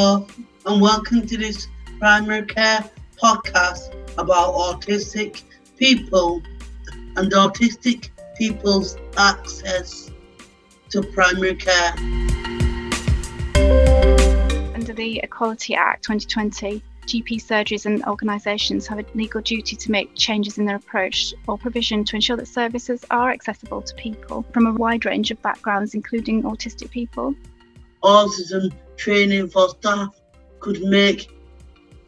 Hello, and welcome to this primary care podcast about autistic people and autistic people's access to primary care. Under the Equality Act 2020, GP surgeries and organisations have a legal duty to make changes in their approach or provision to ensure that services are accessible to people from a wide range of backgrounds, including autistic people. Autism training for staff could make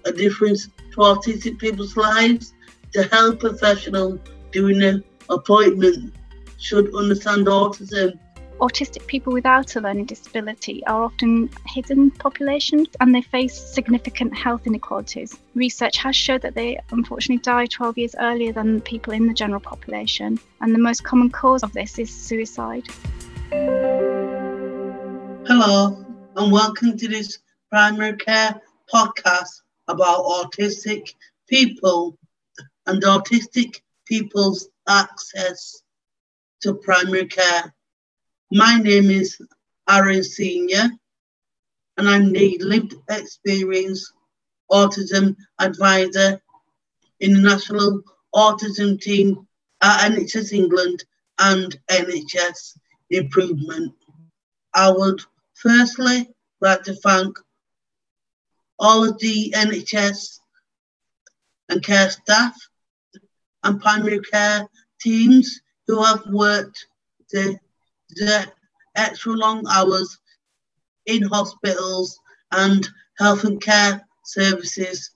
a difference to autistic people's lives. The health professional doing an appointment should understand autism autistic people without a learning disability are often hidden populations and they face significant health inequalities. Research has showed that they unfortunately die 12 years earlier than people in the general population, and the most common cause of this is suicide. Hello, and welcome to this primary care podcast about autistic people and autistic people's access to primary care. My name is Aaron Senior, and I'm the lived experience autism advisor in the National Autism Team at NHS England and NHS Improvement. I would firstly I'd like to thank all of the NHS and care staff and primary care teams who have worked to the extra long hours in hospitals and health and care services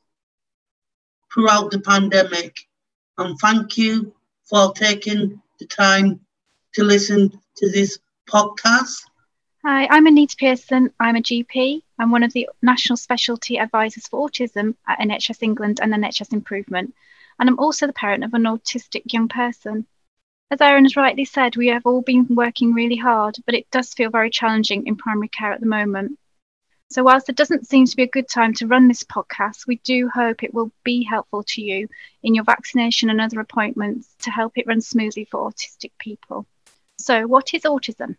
throughout the pandemic. And thank you for taking the time to listen to this podcast. Hi, I'm Anita Pearson. I'm a GP. I'm one of the National Specialty Advisors for Autism at NHS England and NHS Improvement. And I'm also the parent of an autistic young person. As Aaron has rightly said, we have all been working really hard, but it does feel very challenging in primary care at the moment. So, whilst it doesn't seem to be a good time to run this podcast, we do hope it will be helpful to you in your vaccination and other appointments to help it run smoothly for autistic people. So, what is autism?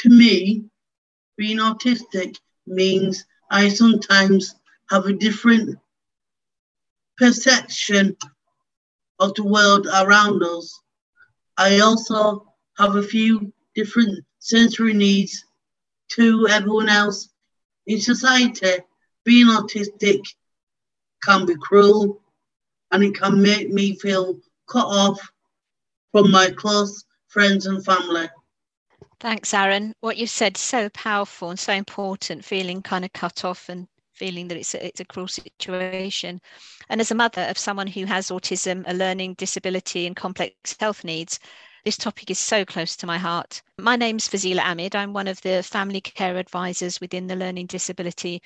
To me, being autistic means I sometimes have a different perception of the world around us I also have a few different sensory needs to everyone else in society. Being autistic can be cruel and it can make me feel cut off from my close friends and family. Thanks, Aaron. What you've said is so powerful and so important, feeling kind of cut off and feeling that it's a, it's a cruel situation. And as a mother of someone who has autism, a learning disability, and complex health needs, this topic is so close to my heart. My name's Fazila Amid. I'm one of the family care advisors within the learning disability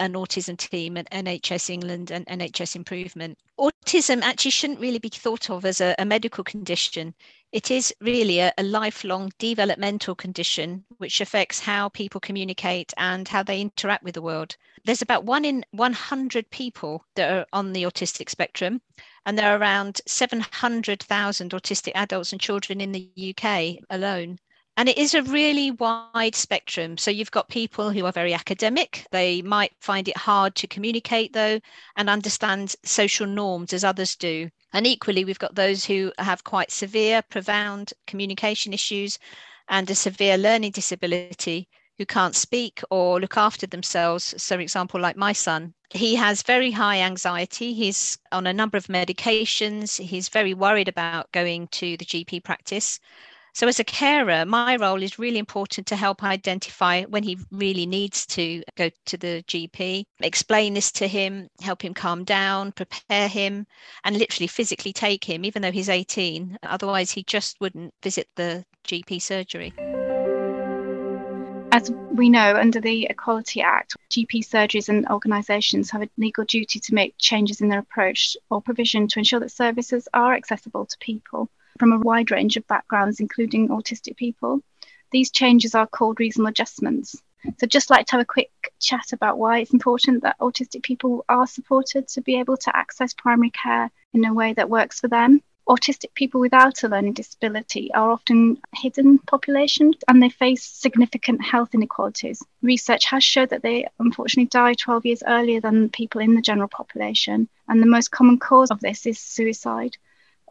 and autism team at NHS England and NHS Improvement. Autism actually shouldn't really be thought of as a, a medical condition. It is really a, a, lifelong developmental condition which affects how people communicate and how they interact with the world. There's about one in 100 people that are on the autistic spectrum, and there are around 700,000 autistic adults and children in the UK alone. And it is a really wide spectrum. So you've got people who are very academic. They might find it hard to communicate, though, and understand social norms as others do. And equally, we've got those who have quite severe, profound communication issues and a severe learning disability who can't speak or look after themselves. So, for example, like my son, he has very high anxiety. He's on a number of medications. He's very worried about going to the GP practice. So, as a carer, my role is really important to help identify when he really needs to go to the GP, explain this to him, help him calm down, prepare him, and literally physically take him, even though he's 18. Otherwise, he just wouldn't visit the GP surgery. As we know, under the Equality Act, GP surgeries and organisations have a legal duty to make changes in their approach or provision to ensure that services are accessible to people from a wide range of backgrounds, including autistic people. These changes are called reasonable adjustments. So, just like to have a quick chat about why it's important that autistic people are supported to be able to access primary care in a way that works for them. autistic people without a learning disability are often hidden population and they face significant health inequalities. Research has showed that they unfortunately die 12 years earlier than people in the general population, and the most common cause of this is suicide.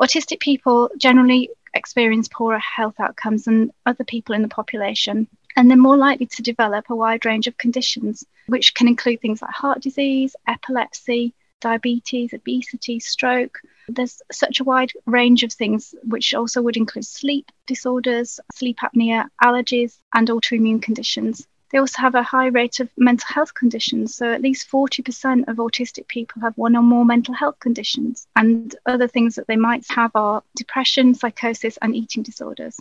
Autistic people generally experience poorer health outcomes than other people in the population, and they're more likely to develop a wide range of conditions, which can include things like heart disease, epilepsy, diabetes, obesity, stroke. There's such a wide range of things, which also would include sleep disorders, sleep apnea, allergies, and autoimmune conditions. They also have a high rate of mental health conditions. So, at least 40% of autistic people have one or more mental health conditions. And other things that they might have are depression, psychosis, and eating disorders.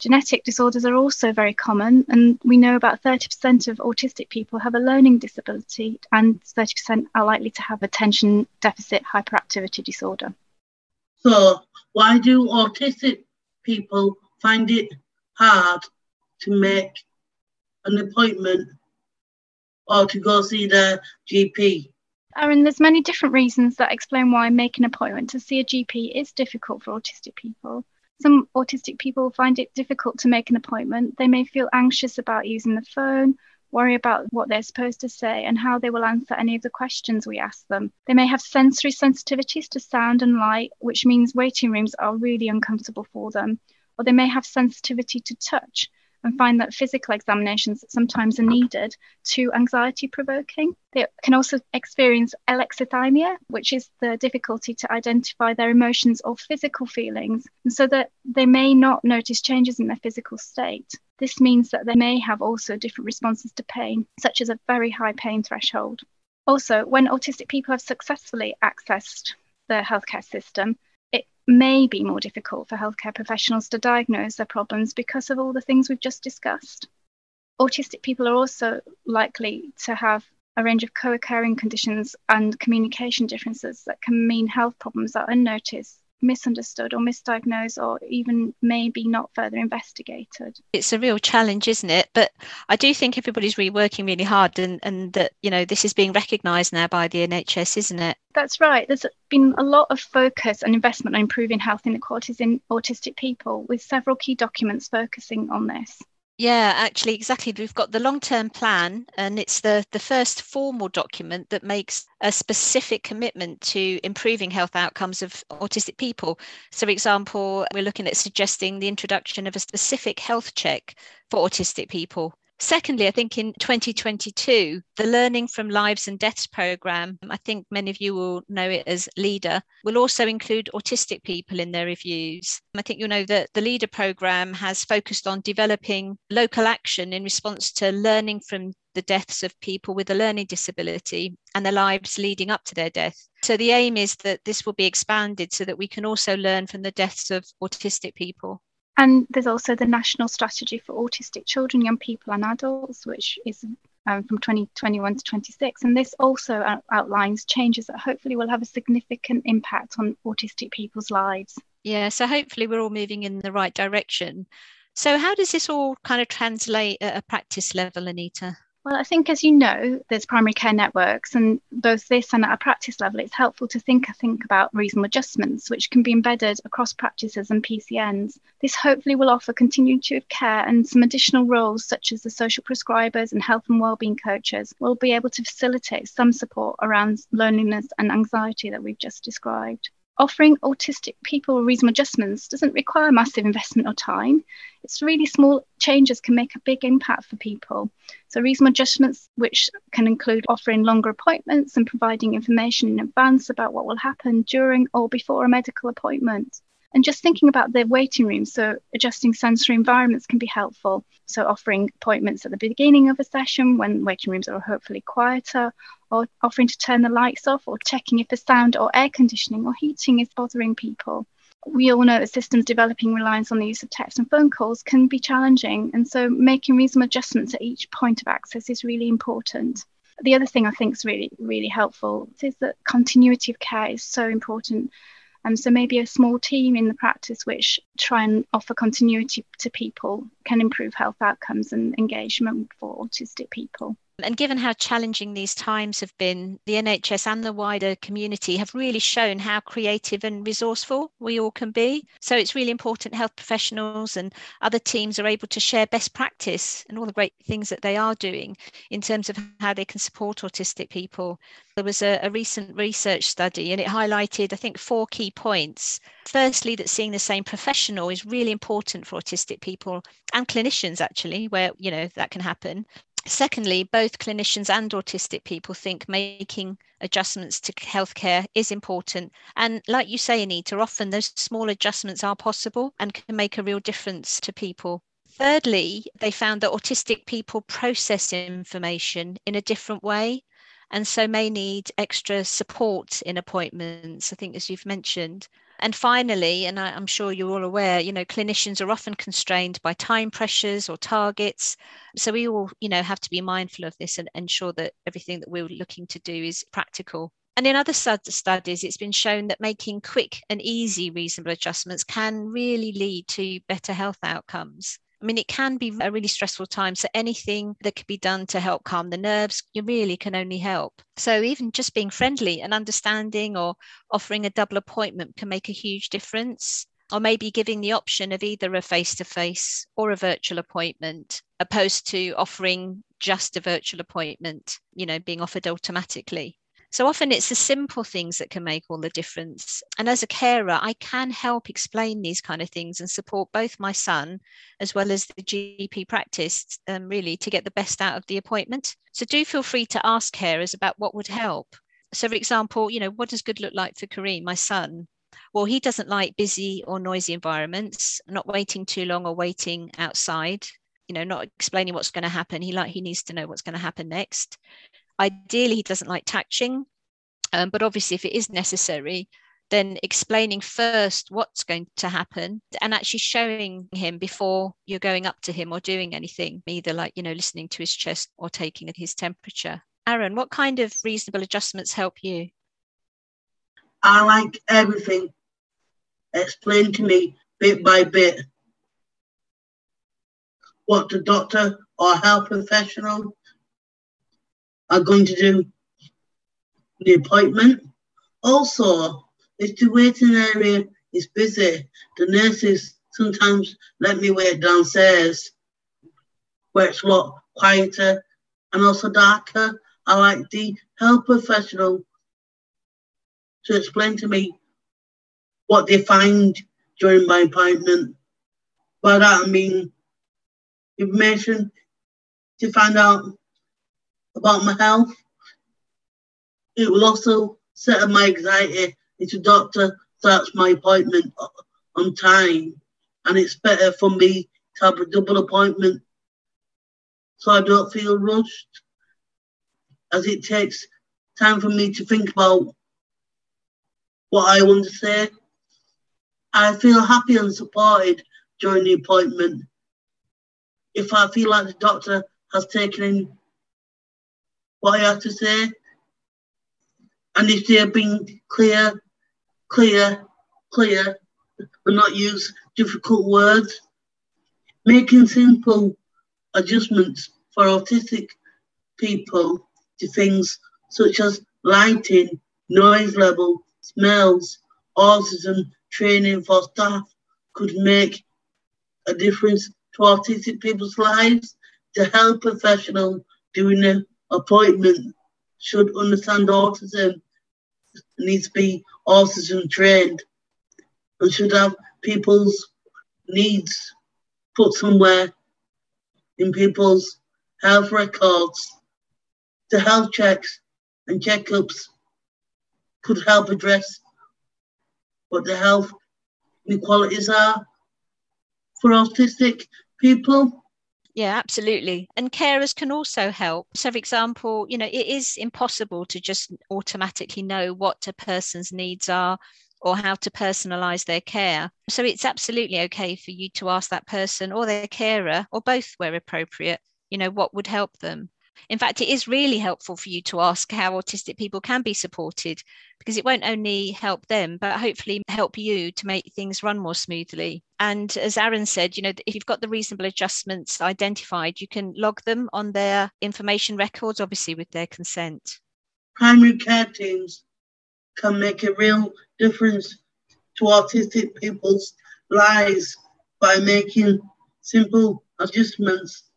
Genetic disorders are also very common, and we know about 30% of autistic people have a learning disability, and 30% are likely to have attention deficit hyperactivity disorder. So, why do autistic people find it hard to make an appointment or to go see their GP? Aaron, there's many different reasons that explain why making an appointment to see a GP is difficult for autistic people. Some autistic people find it difficult to make an appointment. They may feel anxious about using the phone, worry about what they're supposed to say and how they will answer any of the questions we ask them. They may have sensory sensitivities to sound and light, which means waiting rooms are really uncomfortable for them. Or they may have sensitivity to touch, and find that physical examinations sometimes are needed too anxiety provoking. They can also experience alexithymia, which is the difficulty to identify their emotions or physical feelings, and so that they may not notice changes in their physical state. This means that they may have also different responses to pain, such as a very high pain threshold. Also, when autistic people have successfully accessed the healthcare system, may be more difficult for healthcare professionals to diagnose their problems because of all the things we've just discussed. Autistic people are also likely to have a range of co occurring conditions and communication differences that can mean health problems that are unnoticed misunderstood or misdiagnosed or even maybe not further investigated. It's a real challenge, isn't it? But I do think everybody's really working really hard and, and that, you know, this is being recognised now by the NHS, isn't it? That's right. There's been a lot of focus and investment on improving health inequalities in autistic people, with several key documents focusing on this. Yeah, actually, exactly. We've got the long term plan, and it's the, the first formal document that makes a specific commitment to improving health outcomes of autistic people. So, for example, we're looking at suggesting the introduction of a specific health check for autistic people. Secondly, I think in 2022, the Learning from Lives and Deaths program, I think many of you will know it as LeDeR, will also include autistic people in their reviews. I think you'll know that the LeDeR program has focused on developing local action in response to learning from the deaths of people with a learning disability and their lives leading up to their death. So the aim is that this will be expanded so that we can also learn from the deaths of autistic people. And there's also the National Strategy for Autistic Children, Young People and Adults, which is um, from 2021 to 26. And this also out- outlines changes that hopefully will have a significant impact on autistic people's lives. Yeah, so hopefully we're all moving in the right direction. So, how does this all kind of translate at a practice level, Anita? Well, I think, as you know, there's primary care networks, and both this and at a practice level, it's helpful to think, I think about reasonable adjustments, which can be embedded across practices and PCNs. This hopefully will offer continuity of care and some additional roles, such as the social prescribers and health and wellbeing coaches, will be able to facilitate some support around loneliness and anxiety that we've just described offering autistic people reasonable adjustments doesn't require massive investment or time. It's really small changes can make a big impact for people. So, reasonable adjustments, which can include offering longer appointments and providing information in advance about what will happen during or before a medical appointment. And just thinking about the waiting room, so adjusting sensory environments can be helpful. So, offering appointments at the beginning of a session when waiting rooms are hopefully quieter, or offering to turn the lights off, or checking if the sound or air conditioning or heating is bothering people. We all know that systems developing reliance on the use of text and phone calls can be challenging, and so making reasonable adjustments at each point of access is really important the other thing I think is really, really helpful is that continuity of care is so important. And so maybe a small team in the practice which try and offer continuity to people can improve health outcomes and engagement for autistic people. And given how challenging these times have been, the NHS and the wider community have really shown how creative and resourceful we all can be. So it's really important health professionals and other teams are able to share best practice and all the great things that they are doing in terms of how they can support autistic people. There was a, a recent research study and it highlighted, I think, four key points. Firstly, that seeing the same professional is really important for autistic people and clinicians, actually, where you know that can happen. Secondly, both clinicians and autistic people think making adjustments to healthcare is important. And like you say, Anita, often those small adjustments are possible and can make a real difference to people. Thirdly, they found that autistic people process information in a different way and so may need extra support in appointments, I think, as you've mentioned. And finally, and I, am sure you're all aware, you know, clinicians are often constrained by time pressures or targets. So we all, you know, have to be mindful of this and ensure that everything that we're looking to do is practical. And in other studies, it's been shown that making quick and easy reasonable adjustments can really lead to better health outcomes. I mean, it can be a really stressful time. So anything that can be done to help calm the nerves, you really can only help. So even just being friendly and understanding or offering a double appointment can make a huge difference. Or maybe giving the option of either a face to face or a virtual appointment, opposed to offering just a virtual appointment, you know, being offered automatically. So often it's the simple things that can make all the difference. And as a carer, I can help explain these kind of things and support both my son as well as the GP practice, um, really, to get the best out of the appointment. So do feel free to ask carers about what would help. So, for example, you know, what does good look like for Kareem, my son? Well, he doesn't like busy or noisy environments, not waiting too long or waiting outside you know not explaining what's going to happen he like he needs to know what's going to happen next Ideally, he doesn't like touching, um, but obviously, if it is necessary, then explaining first what's going to happen and actually showing him before you're going up to him or doing anything, either like, you know, listening to his chest or taking his temperature. Aaron, what kind of reasonable adjustments help you? I like everything explained to me bit by bit. What the doctor or health professional are going to do the appointment. Also, if the waiting area is busy, the nurses sometimes let me wait downstairs where it's a lot quieter and also darker. I like the health professional to explain to me what they find during my appointment. By that I mean information to find out about my health. It will also set my anxiety if the doctor starts my appointment on time, and it's better for me to have a double appointment so I don't feel rushed, as it takes time for me to think about what I want to say. I feel happy and supported during the appointment. If I feel like the doctor has taken in what I have to say. And if they have been clear, clear, clear, and not use difficult words, making simple adjustments for autistic people to things such as lighting, noise level, smells, autism training for staff could make a difference to autistic people's lives. The health professional doing the appointment should understand autism, needs to be autism trained, and should have people's needs put somewhere in people's health records. The health checks and checkups could help address what the health inequalities are for autistic people. Yeah, absolutely. And carers can also help. So, for example, you know, it is impossible to just automatically know what a person's needs are or how to personalize their care. So, it's absolutely okay for you to ask that person or their carer, or both where appropriate, you know, what would help them. In fact, it is really helpful for you to ask how autistic people can be supported because it won't only help them, but hopefully help you to make things run more smoothly. And as Aaron said, you know, if you've got the reasonable adjustments identified, you can log them on their information records, obviously with their consent. Primary care teams can make a real difference to autistic people's lives by making simple adjustments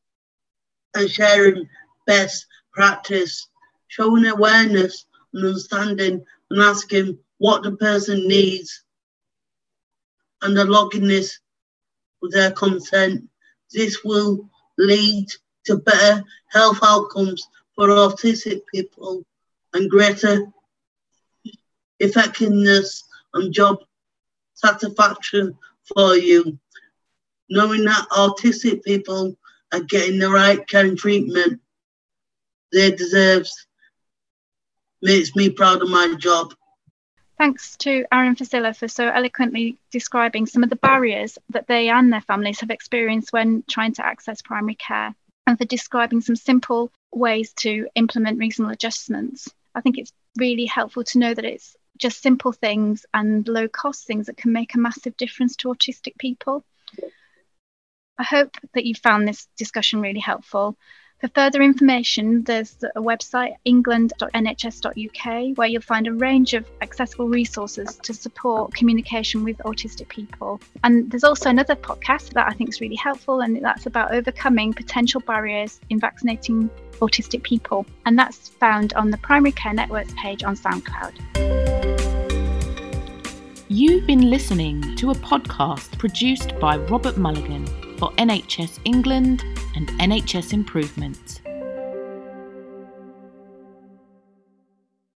and sharing best practice, showing awareness and understanding and asking what the person needs and the this with their consent. This will lead to better health outcomes for autistic people and greater effectiveness and job satisfaction for you. Knowing that autistic people are getting the right kind of treatment they deserve makes me proud of my job. Thanks to Aaron Fazila for so eloquently describing some of the barriers that they and their families have experienced when trying to access primary care and for describing some simple ways to implement reasonable adjustments. I think it's really helpful to know that it's just simple things and low cost things that can make a massive difference to autistic people. I hope that you found this discussion really helpful. For further information, there's a website, england.nhs.uk, where you'll find a range of accessible resources to support communication with autistic people. And there's also another podcast that I think is really helpful, and that's about overcoming potential barriers in vaccinating autistic people. And that's found on the Primary Care Networks page on SoundCloud. You've been listening to a podcast produced by Robert Mulligan for NHS England and NHS Improvement.